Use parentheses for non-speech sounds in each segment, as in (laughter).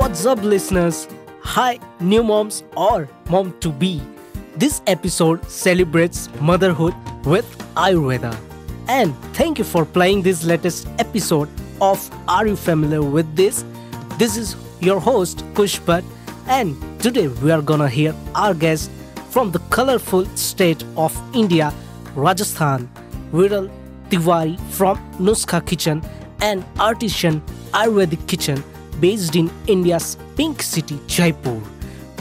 What's up, listeners? Hi, new moms or mom to be. This episode celebrates motherhood with Ayurveda. And thank you for playing this latest episode of Are You Familiar with This? This is your host, Kush Bhatt, and today we are gonna hear our guest from the colorful state of India, Rajasthan, Viral Tiwari from Nuskha Kitchen, an artisan Ayurvedic kitchen based in India's pink city, Jaipur.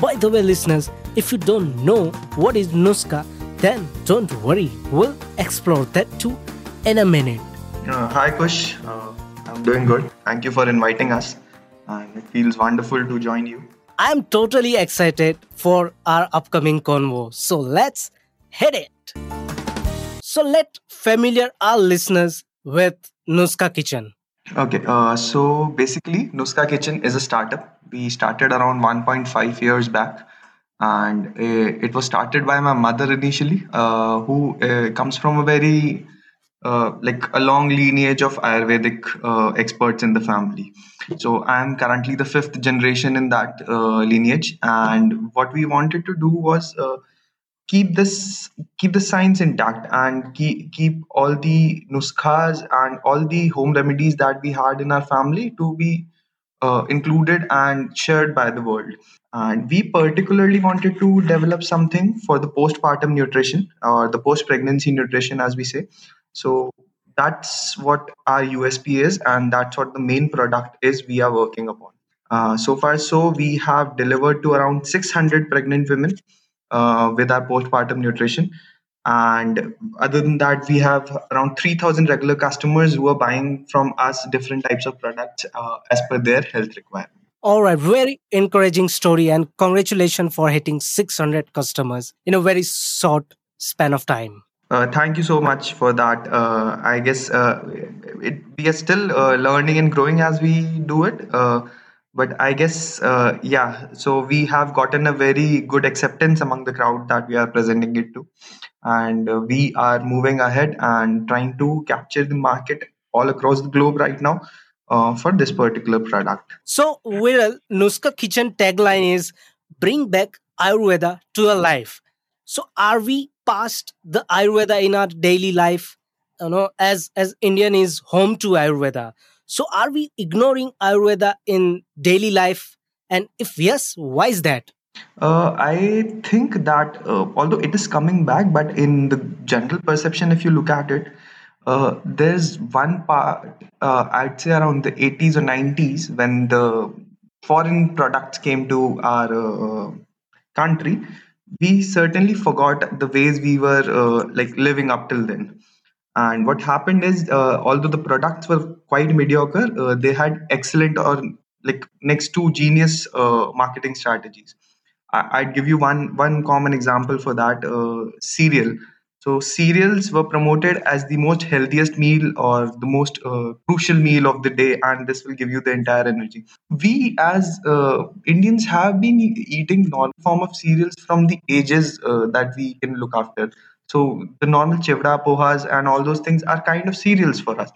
By the way, listeners, if you don't know what is Nuskha, then don't worry, we'll explore that too in a minute. Uh, hi Kush, uh, I'm doing good. Thank you for inviting us, and it feels wonderful to join you. I'm totally excited for our upcoming convo, so let's hit it. So let familiar our listeners with Nuskha Kitchen. Okay, uh, so basically, Nuskha Kitchen is a startup. We started around 1.5 years back, and uh, it was started by my mother initially, uh, who uh, comes from a very uh, like a long lineage of Ayurvedic uh, experts in the family. So I'm currently the fifth generation in that uh, lineage, and what we wanted to do was keep this keep the science intact and keep keep all the nuskhas and all the home remedies that we had in our family to be uh, included and shared by the world. And we particularly wanted to develop something for the postpartum nutrition or the post pregnancy nutrition, as we say. So that's what our USP is, and that's what the main product is we are working upon. Uh, so far, so we have delivered to around 600 pregnant women uh, with our postpartum nutrition. And other than that, we have around 3,000 regular customers who are buying from us different types of products uh, as per their health requirement. All right, very encouraging story, and congratulations for hitting 600 customers in a very short span of time. Uh, thank you so much for that. Uh, I guess uh, it, we are still uh, learning and growing as we do it. But I guess, uh, yeah, so we have gotten a very good acceptance among the crowd that we are presenting it to. And uh, we are moving ahead and trying to capture the market all across the globe right now uh, for this particular product. So, Viral, Nuskha Kitchen tagline is bring back Ayurveda to your life. So, are we past the Ayurveda in our daily life? You know, as as Indian is home to Ayurveda. So, are we ignoring Ayurveda in daily life? And if yes, why is that? Uh, I think that uh, although it is coming back, but in the general perception, if you look at it, uh, there's one part, uh, I'd say around the 80s or 90s, when the foreign products came to our uh, country, we certainly forgot the ways we were uh, like living up till then. And what happened is, uh, although the products were quite mediocre, uh, they had excellent or like next to genius uh, marketing strategies. I- I'd give you one one common example for that uh, cereal. So cereals were promoted as the most healthiest meal or the most uh, crucial meal of the day, and this will give you the entire energy. We as uh, Indians have been eating normal form of cereals from the ages uh, that we can look after. So the normal chivda, pohas, and all those things are kind of cereals for us.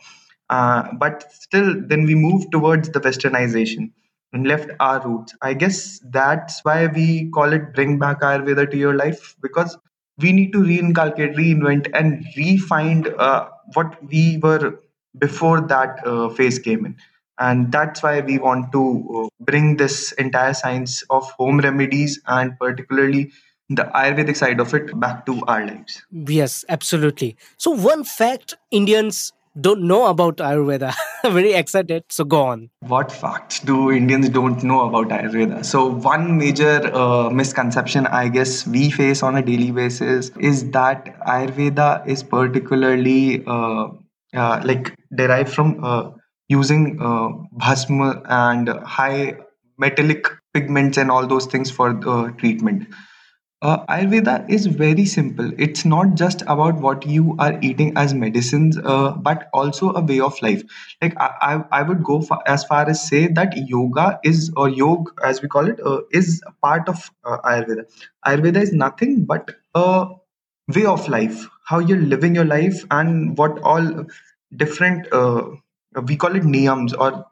Uh, but still, then we move towards the westernization and left our roots. I guess that's why we call it bring back Ayurveda to your life because we need to reinculcate, reinvent, and re-find uh, what we were before that uh, phase came in. And that's why we want to uh, bring this entire science of home remedies and particularly the Ayurvedic side of it back to our lives. Yes, absolutely. So, one fact Indians don't know about Ayurveda. (laughs) very excited. So, go on. What facts do Indians don't know about Ayurveda? So one major uh, misconception I guess we face on a daily basis is that Ayurveda is particularly uh, uh, like derived from uh, using uh, bhasma and high metallic pigments and all those things for the treatment. Uh, Ayurveda is very simple. It's not just about what you are eating as medicines, uh, but also a way of life. Like I, I, I would go as far as say that yoga is, or yog as we call it, uh, is part of uh, Ayurveda. Ayurveda is nothing but a way of life, how you're living your life, and what all different uh, we call it niyams or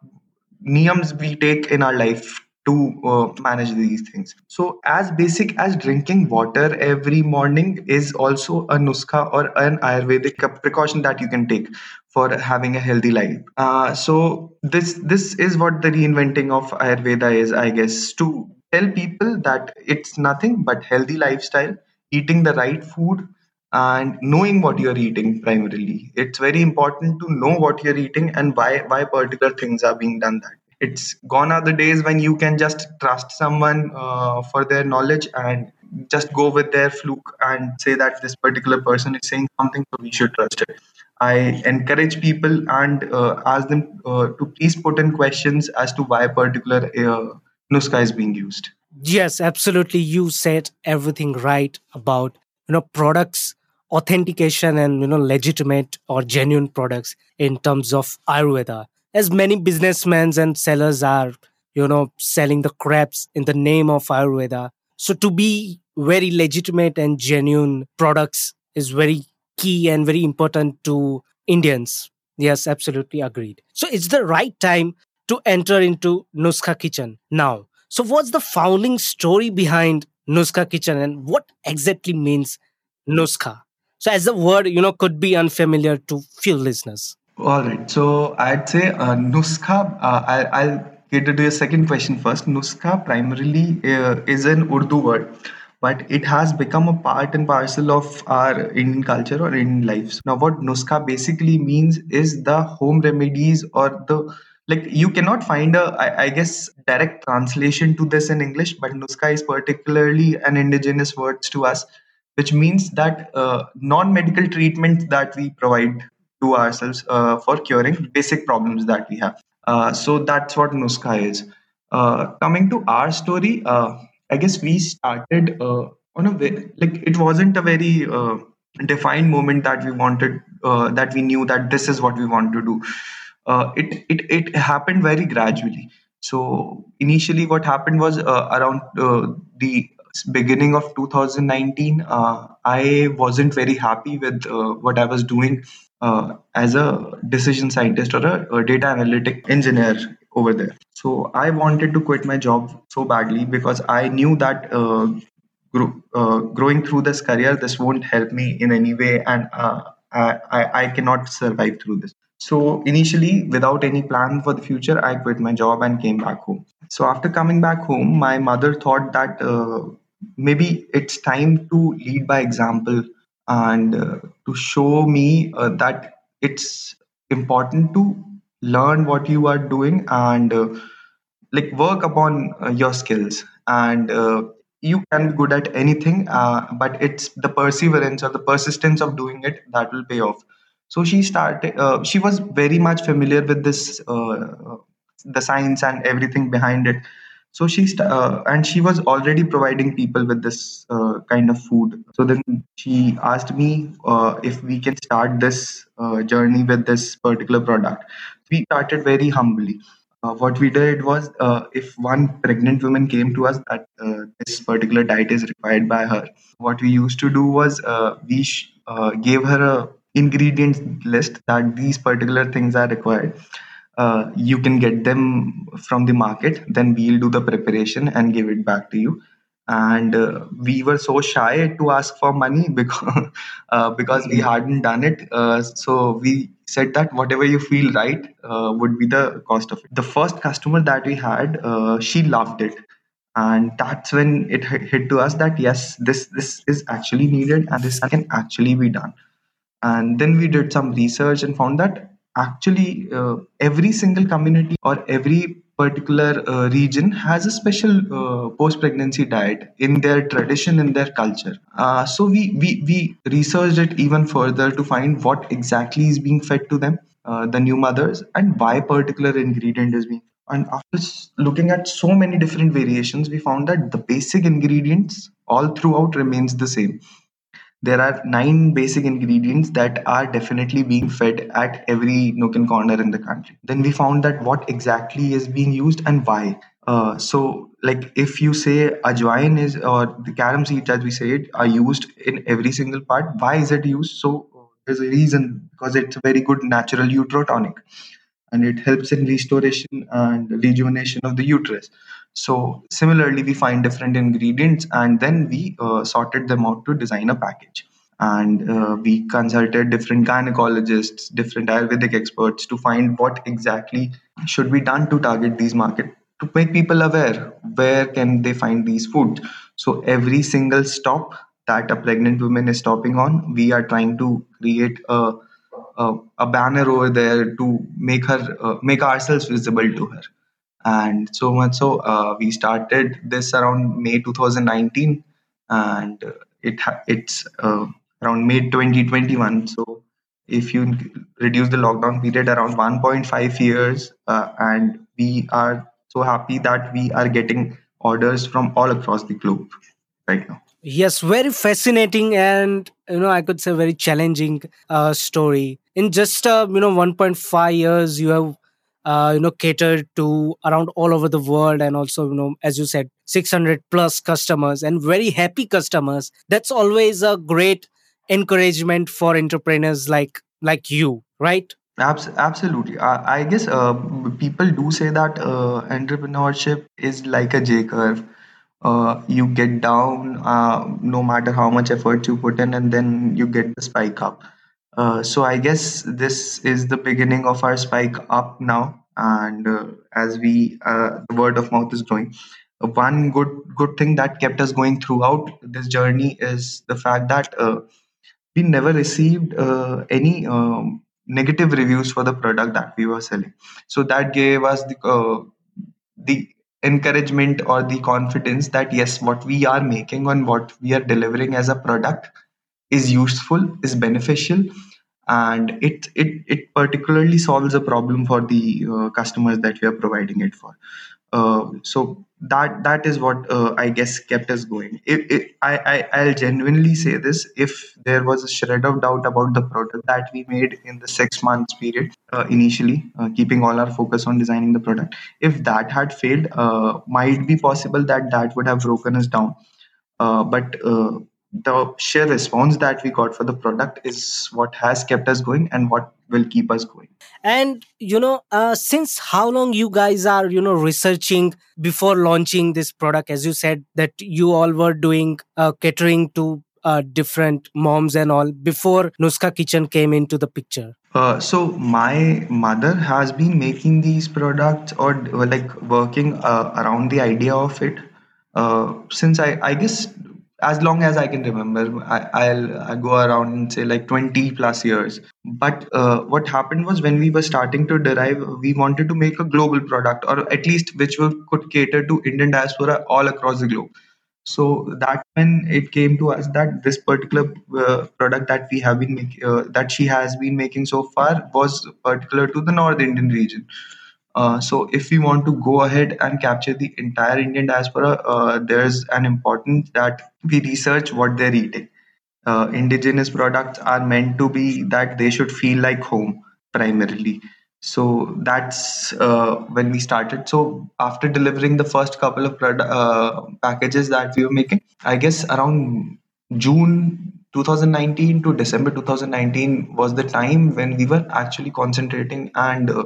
niyams we take in our life to uh, manage these things. So, as basic as drinking water every morning is also a nuskha or an Ayurvedic precaution that you can take for having a healthy life. Uh, so, this this is what the reinventing of Ayurveda is, I guess, to tell people that it's nothing but healthy lifestyle, eating the right food, and knowing what you're eating primarily. It's very important to know what you're eating and why why particular things are being done that it's gone are the days when you can just trust someone uh, for their knowledge and just go with their fluke and say that this particular person is saying something so we should trust it. I encourage people and uh, ask them uh, to please put in questions as to why particular uh, nuskha is being used. Yes absolutely. You said everything right about you know products authentication and you know legitimate or genuine products in terms of ayurveda as many businessmen and sellers are you know selling the crabs in the name of ayurveda. So to be very legitimate and genuine products is very key and very important to indians. Yes absolutely agreed. So it's the right time to enter into nuskha kitchen now. So what's the founding story behind nuskha kitchen and what exactly means nuskha? So as the word you know could be unfamiliar to few listeners all right. So I'd say uh, uh, I, I'll get to your second question first. Nuskha primarily uh, is an Urdu word, but it has become a part and parcel of our Indian culture or Indian lives. Now, what Nuskha basically means is the home remedies or the like you cannot find a I, I guess direct translation to this in english but nuskha is particularly an indigenous word to us which means that uh, non-medical treatment that we provide to ourselves uh, for curing basic problems that we have. Uh, so that's what Nuskha is. Uh, coming to our story, uh, I guess we started uh, on a way, like it wasn't a very uh, defined moment that we wanted, that we knew that this is what we want to do. it, it, it happened very gradually. So initially, what happened was around the beginning of 2019 uh, i wasn't very happy with uh, what i was doing uh, as a decision scientist or a, a, data analytic engineer over there. So I wanted to quit my job so badly because I knew that uh, uh, growing through this career, this won't help me in any way, and uh, I, I cannot survive through this. So initially, without any plan for the future, I quit my job and came back home. So after coming back home, my mother thought that maybe it's time to lead by example and uh, to show me uh, that it's important to learn what you are doing and uh, like work upon uh, your skills. And uh, you can be good at anything uh, but it's the perseverance or the persistence of doing it that will pay off. So she started she was very much familiar with this the science and everything behind it so she uh, and she was already providing people with this uh, kind of food. So then she asked me uh, if we can start this uh, journey with this particular product. We started very humbly. Uh, what we did was uh, if one pregnant woman came to us that this particular diet is required by her what we used to do was we sh- gave her a ingredient list that these particular things are required uh, you can get them from the market then we'll do the preparation and give it back to you. And uh, we were so shy to ask for money (laughs) because uh, because we hadn't done it. Uh, so we said that whatever you feel right uh, would be the cost of it. The first customer that we had uh, she loved it. And that's when it hit to us that yes this this is actually needed and this can actually be done. And then we did some research and found that actually uh, every single community or every particular uh, region has a special uh, post pregnancy diet in their tradition in their culture. Uh, so we, we we researched it even further to find what exactly is being fed to them uh, the new mothers and why particular ingredient is being and after looking at so many different variations we found that the basic ingredients all throughout remains the same there are nine basic ingredients that are definitely being fed at every nook and corner in the country. Then we found that what exactly is being used and why. Uh, so, like if you say ajwain is or the carom seeds, as we say it, are used in every single part. Why is it used? So there's a reason because it's a very good natural uterotonic, and it helps in restoration and rejuvenation of the uterus. So similarly, we find different ingredients and then we uh, sorted them out to design a package. And uh, we consulted different gynecologists, different Ayurvedic experts to find what exactly should be done to target these markets to make people aware where can they find these foods. So every single stop that a pregnant woman is stopping on, we are trying to create a a, a banner over there to make her uh, make ourselves visible to her and so much so uh, we started this around may 2019 and it ha- it's uh, around may 2021 so if you reduce the lockdown period around 1.5 years uh, and we are so happy that we are getting orders from all across the globe right now Yes, very fascinating and you know I could say very challenging uh, story. In just uh, you know 1.5 years, you have uh, you know catered to around all over the world and also you know as you said 600 plus customers and very happy customers. That's always a great encouragement for entrepreneurs like like you, right? Abs- absolutely. I, I guess uh, people do say that uh, entrepreneurship is like a J curve uh, you get down uh, no matter how much effort you put in and then you get the spike up uh, so i guess this is the beginning of our spike up now. And uh, as we uh, the word of mouth is growing one good good thing that kept us going throughout this journey is the fact that uh, we never received uh, any um, negative reviews for the product that we were selling. So that gave us the uh, the encouragement or the confidence that yes what we are making and what we are delivering as a product is useful is beneficial and it it, it particularly solves a problem for the uh, customers that we are providing it for uh, so that that is what uh, I guess kept us going. It, it, I, I I'll genuinely say this: if there was a shred of doubt about the product that we made in the six months period uh, initially, uh, keeping all our focus on designing the product, if that had failed, uh, might be possible that that would have broken us down. Uh, but the sheer response that we got for the product is what has kept us going and what will keep us going. And you know, uh, since how long you guys are you know researching before launching this product? As you said that you all were doing uh, catering to uh, different moms and all before Nuskha Kitchen came into the picture. Uh, so my mother has been making these products or like working uh, around the idea of it uh, since I, I guess as long as I can remember, I, I'll, I'll go around and say like 20 plus years. But uh, what happened was when we were starting to derive, we wanted to make a global product or at least which will, could cater to Indian diaspora all across the globe. So that when it came to us that this particular uh, product that we have been making, uh, that she has been making so far was particular to the North Indian region. Uh, so if we want to go ahead and capture the entire Indian diaspora, uh, there's an importance that we research what they're eating. Uh, indigenous products are meant to be that they should feel like home primarily. So that's uh, when we started. So after delivering the first couple of uh, packages that we were making, I guess around June 2019 to December 2019 was the time when we were actually concentrating and uh,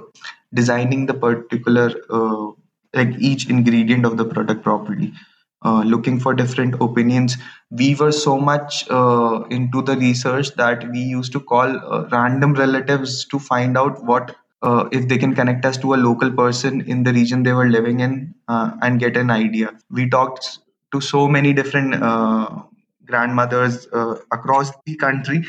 designing the particular uh, like each ingredient of the product properly uh, looking for different opinions. We were so much uh, into the research that we used to call uh, random relatives to find out what uh, if they can connect us to a local person in the region they were living in uh, and get an idea. We talked to so many different grandmothers across the country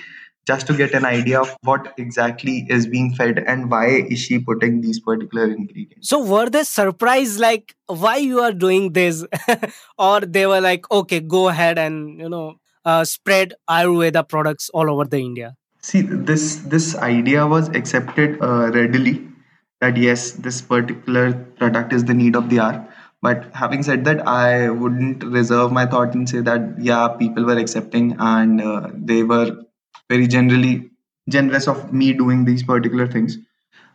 just to get an idea of what exactly is being fed and why is she putting these particular ingredients. So were they surprised like why you are doing this, (laughs) or they were like okay go ahead and you know uh, spread Ayurveda products all over the India. see this this idea was accepted uh, readily that yes this particular product is the need of the hour. But having said that i wouldn't reserve my thought and say that yeah people were accepting and uh, they were very generally generous of me doing these particular things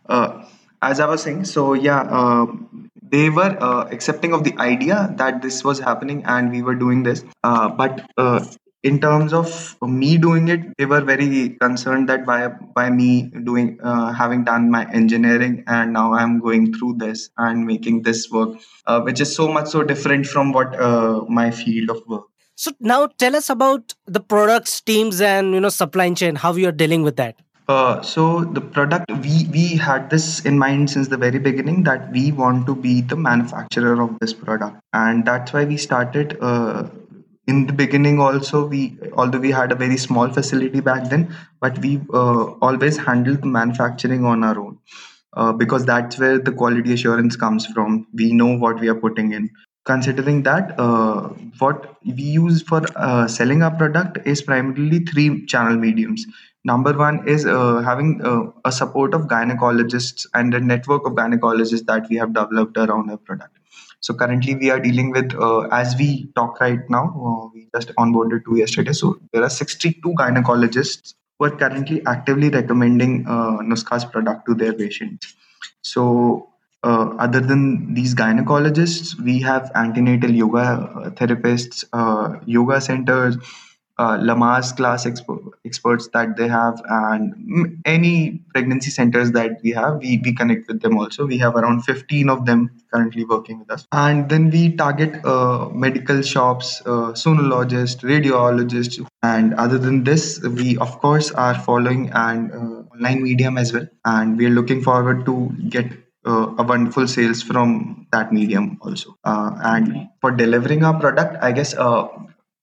uh, as i was saying so yeah uh, they were uh, accepting of the idea that this was happening and we were doing this uh, but uh, in terms of me doing it, they were very concerned that by by me doing uh, having done my engineering and now I'm going through this and making this work, which is so much so different from what my field of work. So now tell us about the products, teams, and you know supply chain. How you are dealing with that? Uh, so the product we we had this in mind since the very beginning that we want to be the manufacturer of this product, and that's why we started. Uh, in the beginning, also we although we had a very small facility back then, but we uh, always handled the manufacturing on our own. Uh, because that's where the quality assurance comes from. We know what we are putting in. Considering that, uh, what we use for uh, selling our product is primarily three channel mediums. Number one is uh, having uh, a support of gynecologists and a network of gynecologists that we have developed around our product. So currently we are dealing with, uh, as we talk right now, uh, we just onboarded two yesterday. So there are 62 gynecologists who are currently actively recommending uh, Nuskha's product to their patients. So uh, other than these gynecologists, we have antenatal yoga uh, therapists, uh, yoga centers, uh, class expo- experts that they have, and any pregnancy centers that we have, we, we connect with them also. We have around 15 of them currently working with us. And then we target uh, medical shops, uh, sonologists, radiologists, and other than this, we of course are following an uh, online medium as well. And we are looking forward to get uh, a wonderful sales from that medium also. Uh, and for delivering our product, I guess uh,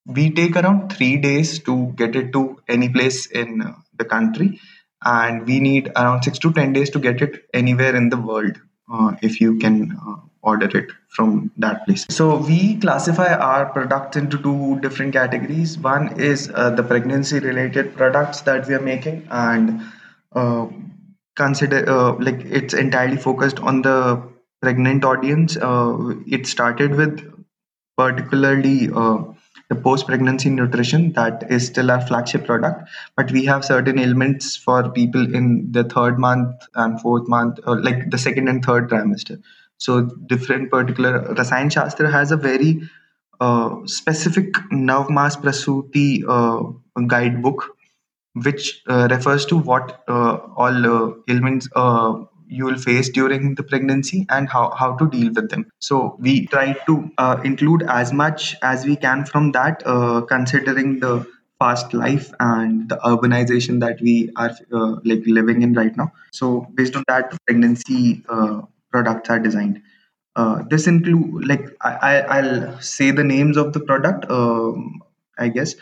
we take around three days to get it to any place in uh, the country. And we need around six to ten days to get it anywhere in the world uh, if you can uh, order it from that place. So we classify our products into two different categories. One is uh, the pregnancy related products that we are making and uh, consider uh, like it's entirely focused on the pregnant audience. It started with particularly the post pregnancy nutrition that is still our flagship product but we have certain ailments for people in the third month and fourth month or like the second and third trimester. So different particular rasayan shastra has a very uh, specific navmas prasuti uh, guidebook which uh, refers to what uh, all uh, ailments you will face during the pregnancy and how, how to deal with them. So we try to uh, include as much as we can from that, uh, considering the fast life and the urbanization that we are uh, like living in right now. So based on that, pregnancy products are designed. This include like I, I will say the names of the product. Um, I guess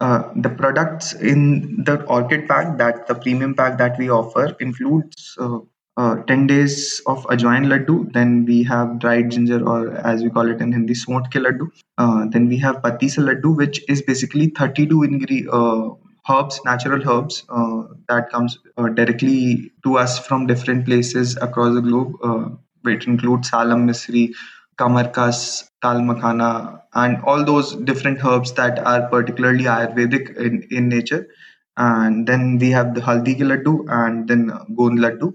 uh, the products in the orchid pack that the premium pack that we offer includes uh, uh, 10 days of ajwain laddu. Then we have dried ginger, or as we call it in Hindi, sonth ke laddu. Uh, then we have battisa laddu, which is basically 32 ingre- uh, herbs, natural herbs uh, that comes directly to us from different places across the globe. It includes salam misri, kamarkas, tal makhana, and all those different herbs that are particularly Ayurvedic in, in nature. And then we have the haldi ke laddu and then gond laddu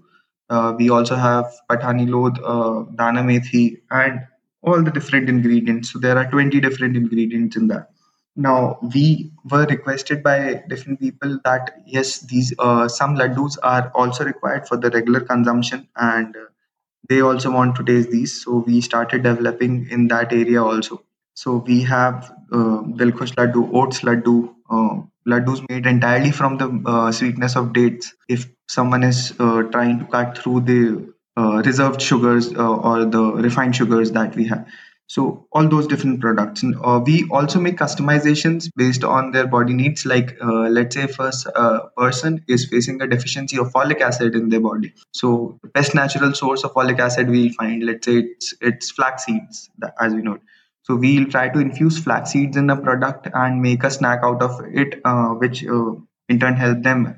uh, we also have patani lod, uh, dana methi, and all the different ingredients. So there are 20 different ingredients in that. Now we were requested by different people that yes, these uh, some laddus are also required for the regular consumption, and uh, they also want to taste these. So we started developing in that area also. So we have uh, Dilkhush laddu, oats laddu, uh, laddus made entirely from the uh, sweetness of dates. If someone is uh, trying to cut through the uh, reserved sugars uh, or the refined sugars that we have. So all those different products. Uh, we also make customizations based on their body needs. Like uh, let's say if a person is facing a deficiency of folic acid in their body. So the best natural source of folic acid we'll find, let's say it's, it's flax seeds, as we know. So we'll try to infuse flax seeds in a product and make a snack out of it, uh, which uh, in turn help them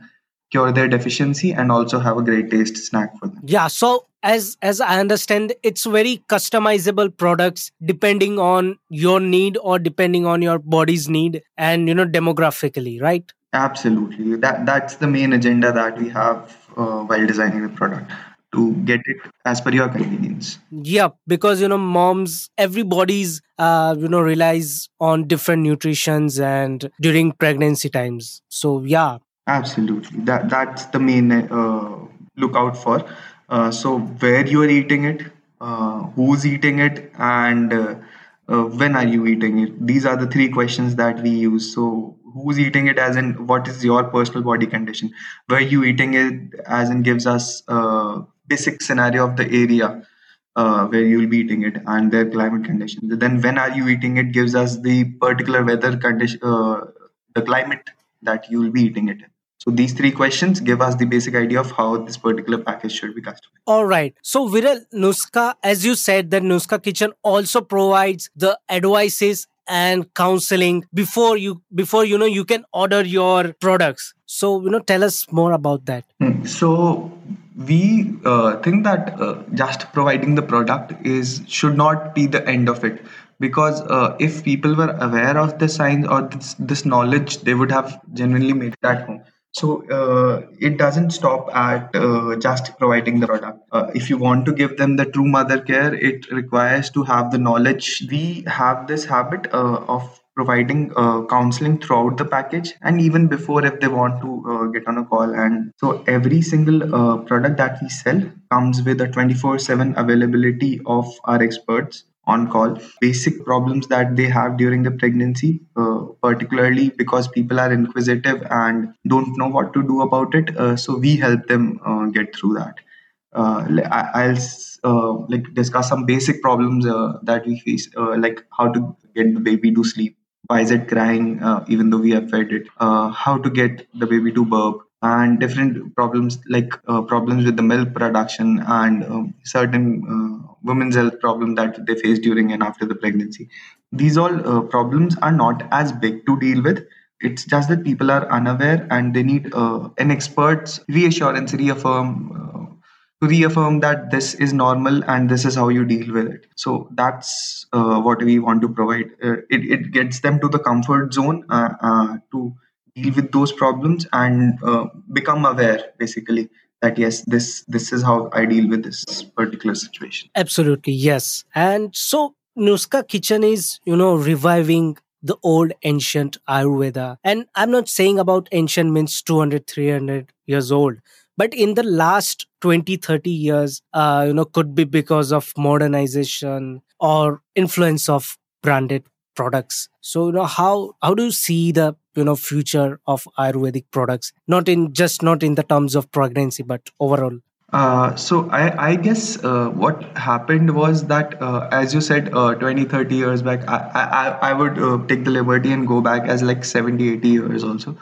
cure their deficiency and also have a great taste snack for them. Yeah. So as as I understand, it's very customizable products depending on your need or depending on your body's need and you know demographically, right? Absolutely. That that's the main agenda that we have uh, while designing the product. to get it as per your convenience. Yeah, because you know, moms, everybody's uh, you know relies on different nutritions and during pregnancy times. So yeah, Absolutely. That that's the main uh, look out for. Uh, so where you are eating it, uh, who's eating it, and uh, uh, when are you eating it? These are the three questions that we use. So who's eating it, as in what is your personal body condition? Where you eating it, as in gives us a basic scenario of the area uh, where you'll be eating it and their climate conditions. Then when are you eating it gives us the particular weather condition, uh, the climate that you'll be eating it in. So these three questions give us the basic idea of how this particular package should be customized. All right. So Viral Nuskha, as you said, that Nuskha Kitchen also provides the advices and counseling before you before you know you can order your products. So you know, tell us more about that. Hmm. So we uh, think that uh, just providing the product is should not be the end of it because uh, if people were aware of the science or this, this knowledge they would have genuinely made it at home so uh, it doesn't stop at uh, just providing the product. Uh, if you want to give them the true mother care, it requires to have the knowledge. We have this habit uh, of providing uh, counseling throughout the package and even before if they want to uh, get on a call and so every single product that we sell comes with a 24/7 availability of our experts on call. Basic problems that they have during the pregnancy uh, particularly because people are inquisitive and don't know what to do about it uh, so we help them uh, get through that. Uh, I, will uh, like discuss some basic problems uh, that we face like how to get the baby to sleep why is it crying even though we have fed it how to get the baby to burp and different problems like uh, problems with the milk production and um, certain uh, women's health problem that they face during and after the pregnancy. These all uh, problems are not as big to deal with. It's just that people are unaware and they need uh, an expert's reassurance reaffirm uh, to reaffirm that this is normal and this is how you deal with it. So that's uh, what we want to provide. It, it gets them to the comfort zone to deal with those problems and uh, become aware basically that yes this this is how i deal with this particular situation. Absolutely yes. And so nuskha kitchen is you know reviving the old ancient ayurveda. And i'm not saying about ancient means 200 300 years old but in the last 20 30 years uh, you know could be because of modernization or influence of branded products. So you know how how do you see the you know future of ayurvedic products. Not in just not in the terms of pregnancy but overall. Uh, so I, I guess uh, what happened was that uh, as you said uh, 20 30 years back i, I, I would uh, take the liberty and go back as like 70 80 years also.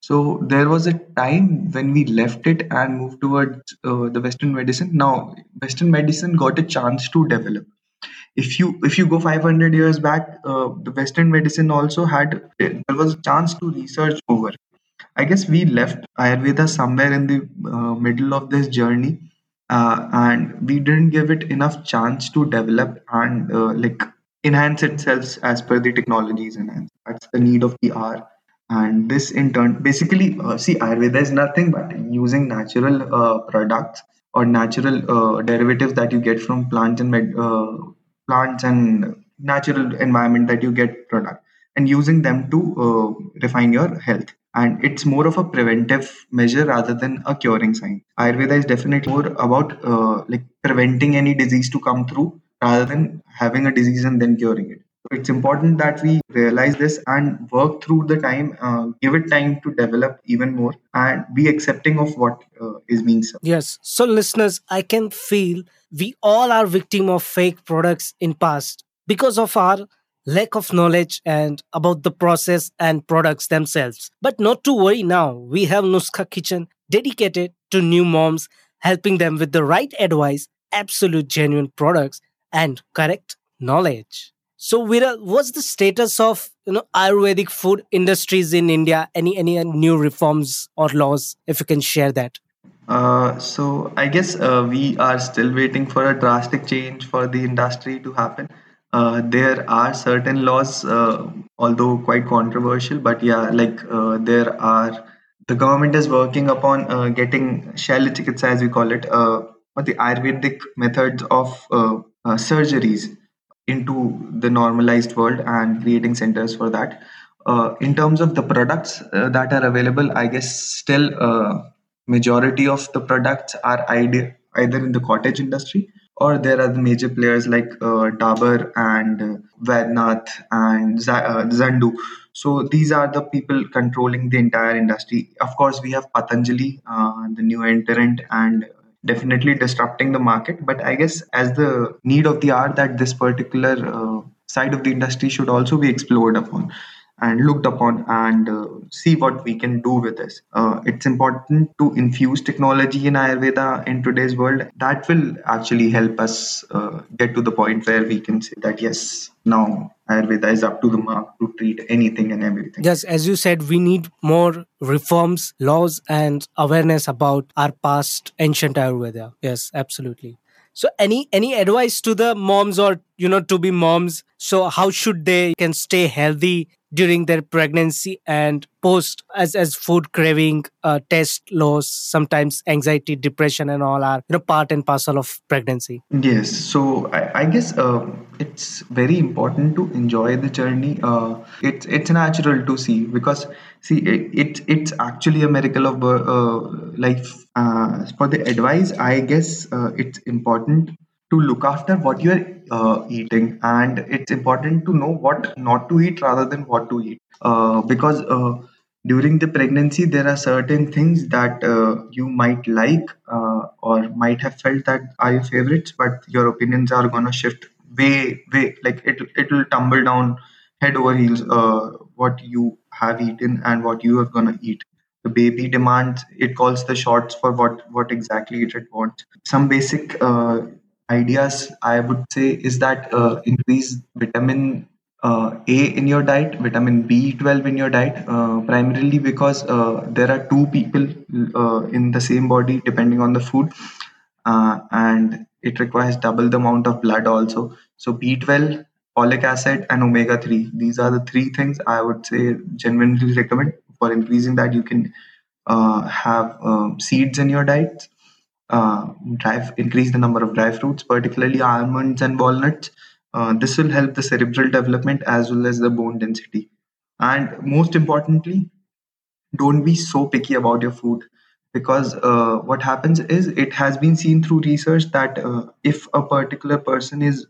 So there was a time when we left it and moved towards uh, the western medicine. Now western medicine got a chance to develop if you if you go 500 years back uh, the western medicine also had there was a chance to research over. I guess we left ayurveda somewhere in the uh, middle of this journey uh, and we didn't give it enough chance to develop and uh, like enhance itself as per the technologies and that's the need of the hour. And this in turn basically uh, see ayurveda is nothing but using natural uh, products or natural derivatives that you get from plants and med- plants and natural environment that you get product and using them to uh, refine your health. And it's more of a preventive measure rather than a curing sign. Ayurveda is definitely more about uh, like preventing any disease to come through rather than having a disease and then curing it it's important that we realize this and work through the time uh, give it time to develop even more and be accepting of what uh, is being served. Yes. So listeners i can feel we all are victim of fake products in past because of our lack of knowledge and about the process and products themselves. But not to worry now. We have nuskha kitchen dedicated to new moms helping them with the right advice absolute genuine products and correct knowledge so what's the status of you know ayurvedic food industries in india any any new reforms or laws if you can share that uh, so I guess uh, we are still waiting for a drastic change for the industry to happen. Uh, there are certain laws, uh, although quite controversial, but yeah, like uh, there are. The government is working upon uh, getting Shailya Chikitsa, as we call it, or the Ayurvedic methods of surgeries into the normalized world and creating centers for that. Uh, in terms of the products uh, that are available, I guess still uh, majority of the products are ide- either in the cottage industry or there are the major players like uh, Dabur and uh, and Z- uh, Zandu. So these are the people controlling the entire industry. Of course, we have Patanjali, uh, the new entrant, and definitely disrupting the market. But I guess as the need of the hour that this particular uh, side of the industry should also be explored upon and looked upon and uh, see what we can do with this. Uh, it's important to infuse technology in Ayurveda in today's world. That will actually help us uh, get to the point where we can say that yes, now Ayurveda is up to the mark to treat anything and everything. Yes, as you said, we need more reforms, laws, and awareness about our past ancient Ayurveda. Yes, absolutely. So, any any advice to the moms or you know to be moms? So, how should they can stay healthy during their pregnancy and post as as food craving uh, test loss sometimes anxiety depression and all are you know part and parcel of pregnancy. Yes. So i, I guess uh, it's very important to enjoy the journey. Uh, it's it's natural to see because see it, it it's actually a miracle of uh, life. Uh, for the advice i guess uh, it's important to look after what you are uh, eating and it's important to know what not to eat rather than what to eat. Uh, because uh, during the pregnancy there are certain things that uh, you might like uh, or might have felt that are your favorites but your opinions are going to shift way way like it it will tumble down head over heels uh, what you have eaten and what you are going to eat. The baby demands it calls the shots for what what exactly it wants. Some basic ideas I would say is that uh, increase vitamin uh, A in your diet, vitamin B12 in your diet, uh, primarily because uh, there are two people uh, in the same body depending on the food, uh, and it requires double the amount of blood also. So B12, folic acid, and omega 3. These are the three things I would say genuinely recommend for increasing that. You can have um, seeds in your diet uh, dry, increase the number of dry fruits, particularly almonds and walnuts. Uh, this will help the cerebral development as well as the bone density. And most importantly, don't be so picky about your food because uh, what happens is it has been seen through research that uh, if a particular person is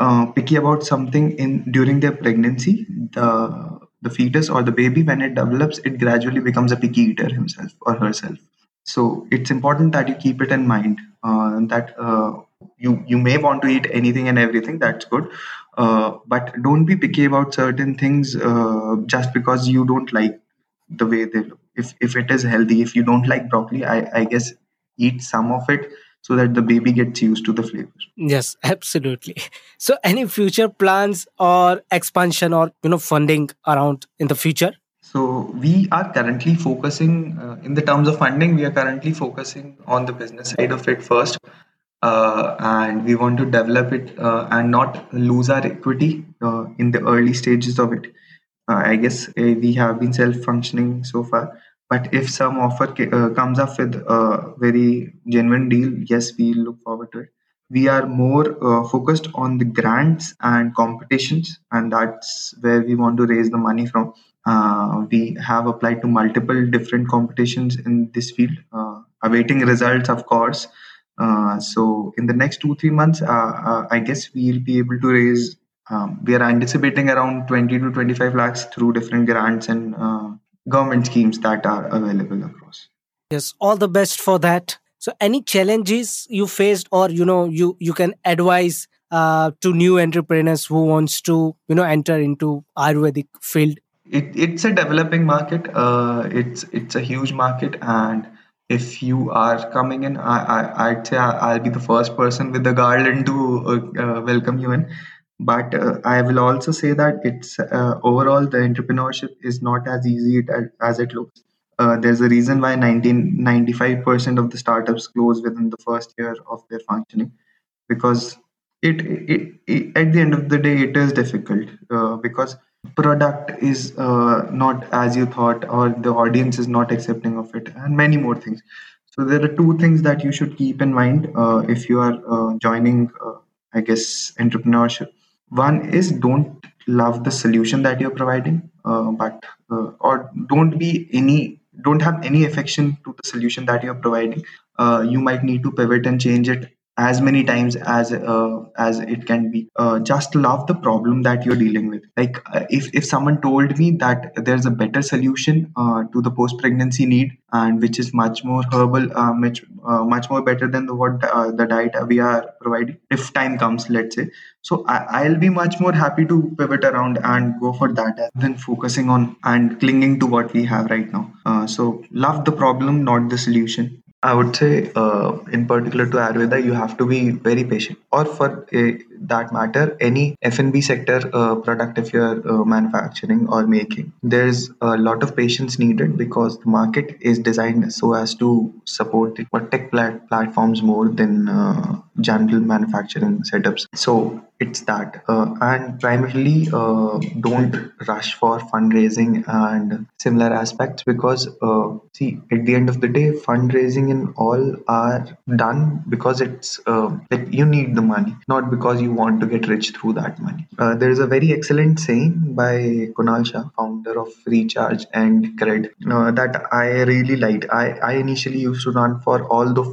uh, picky about something in during their pregnancy, the the fetus or the baby when it develops, it gradually becomes a picky eater himself or herself so it's important that you keep it in mind uh, that uh, you you may want to eat anything and everything. That's good, uh, but don't be picky about certain things uh, just because you don't like the way they look. If if it is healthy, if you don't like broccoli, I I guess eat some of it so that the baby gets used to the flavor yes absolutely so any future plans or expansion or you know funding around in the future so we are currently focusing uh, in the terms of funding. We are currently focusing on the business side of it first, uh, and we want to develop it uh, and not lose our equity uh, in the early stages of it. Uh, I guess uh, we have been self-functioning so far, but if some offer comes up with a very genuine deal, yes, we look forward to it. We are more focused on the grants and competitions, and that's where we want to raise the money from uh, we have applied to multiple different competitions in this field, uh, awaiting results, of course. Uh, so, in the next two three months, uh, uh, I guess we'll be able to raise. Um, we are anticipating around 20 to 25 lakhs through different grants and uh, government schemes that are available across. Yes, all the best for that. So, any challenges you faced, or you know, you you can advise to new entrepreneurs who wants to you know enter into Ayurvedic field it, it's a developing market. Uh, it's it's a huge market, and if you are coming in, I, I I'd say I'll be the first person with the garland to uh, uh, welcome you in. But uh, I will also say that it's uh, overall the entrepreneurship is not as easy as it looks. Uh, there's a reason why 95% of the startups close within the first year of their functioning because it, it, it at the end of the day it is difficult because product is uh, not as you thought or the audience is not accepting of it and many more things So there are two things that you should keep in mind uh, if you are uh, joining, uh, I guess, entrepreneurship. One is don't love the solution that you're providing, uh, but uh, or don't be any don't have any affection to the solution that you're providing. Uh, you might need to pivot and change it as many times as uh, as it can be. Uh, just love the problem that you're dealing with. Like uh, if if someone told me that there's a better solution uh, to the post pregnancy need and which is much more herbal uh, much uh, much more better than the what the diet we are providing if time comes let's say so I, will be much more happy to pivot around and go for that than focusing on and clinging to what we have right now. So love the problem not the solution I would say, uh, in particular to Ayurveda, you have to be very patient. Or for a, that matter, any F&B sector uh, product if you're uh, manufacturing or making, there's a lot of patience needed because the market is designed so as to support the tech plat- platforms more than uh, general manufacturing setups. So it's that. Uh, and primarily uh, don't rush for fundraising and similar aspects because uh, see at the end of the day fundraising and all are done because it's uh, like you need the money. Not because you want to get rich through that money uh, there is a very excellent saying by kunal shah founder of recharge and cred uh, that i really liked I, I initially used to run for all the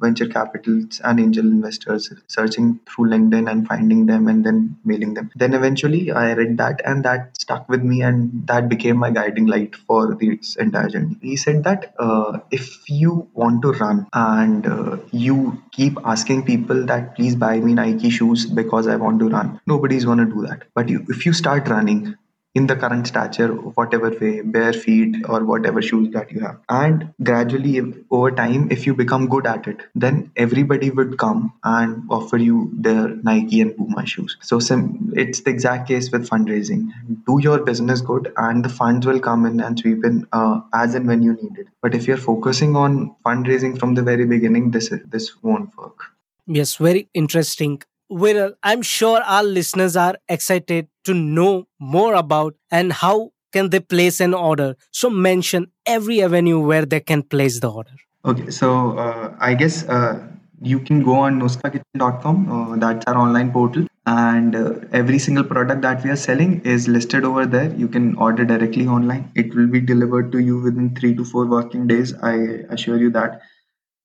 venture capitals and angel investors searching through linkedin and finding them and then mailing them. Then eventually I read that and that stuck with me and that became my guiding light for this entire journey. He said that uh, if you want to run and uh, you keep asking people that please buy me Nike shoes because I want to run, nobody's going to do that. But you, if you start running, in the current stature, whatever way, bare feet or whatever shoes that you have. And gradually, over time, if you become good at it, then everybody would come and offer you their Nike and Puma shoes. So sim- it's the exact case with fundraising. Do your business good, and the funds will come in and sweep in uh, as and when you need it. But if you're focusing on fundraising from the very beginning, this this won't work. Yes, very interesting. Viral, I'm sure our listeners are excited to know more about and how can they place an order. So mention every avenue where they can place the order. Okay, so uh, I guess uh, you can go on nuskhakitchen.com. Uh, that's our online portal, and uh, every single product that we are selling is listed over there. You can order directly online. It will be delivered to you within three to four working days. I assure you that.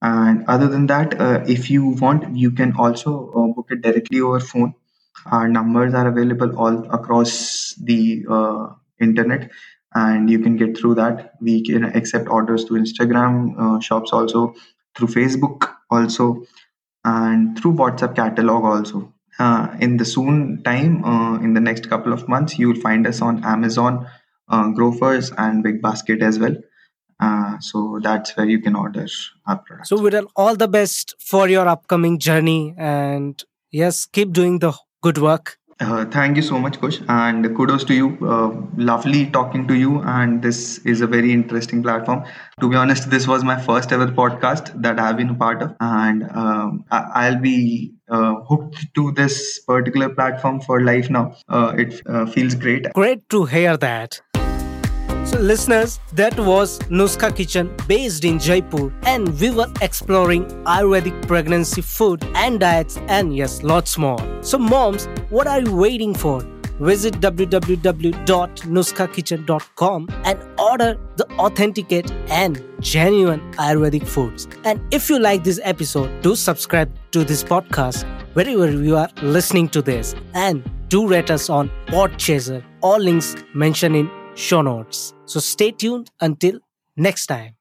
And other than that, uh, if you want, you can also uh, book it directly over phone. Our numbers are available all across the uh, internet and you can get through that. We can accept orders to instagram uh, shops also through facebook also and through whatsapp catalog also. Uh, in the soon time uh, in the next couple of months you will find us on amazon grofers and big basket as well uh, so that's where you can order our products. So, Viral, all the best for your upcoming journey, and yes, keep doing the Good work. Uh, thank you so much, Kush, and kudos to you. Uh, lovely talking to you, and this is a very interesting platform. To be honest, this was my first ever podcast that I've been a part of, and um, I- will be uh, hooked to this particular platform for life now. Uh, it uh, feels great. Great to hear that. So, listeners, that was Nuskha Kitchen based in Jaipur, and we were exploring Ayurvedic pregnancy food and diets, and yes, lots more. So, moms, what are you waiting for? Visit www.nuskhakitchen.com and order the authenticate and genuine Ayurvedic foods. And if you like this episode, do subscribe to this podcast wherever you are listening to this, and do rate us on Podchaser. All links mentioned in show notes. So stay tuned until next time.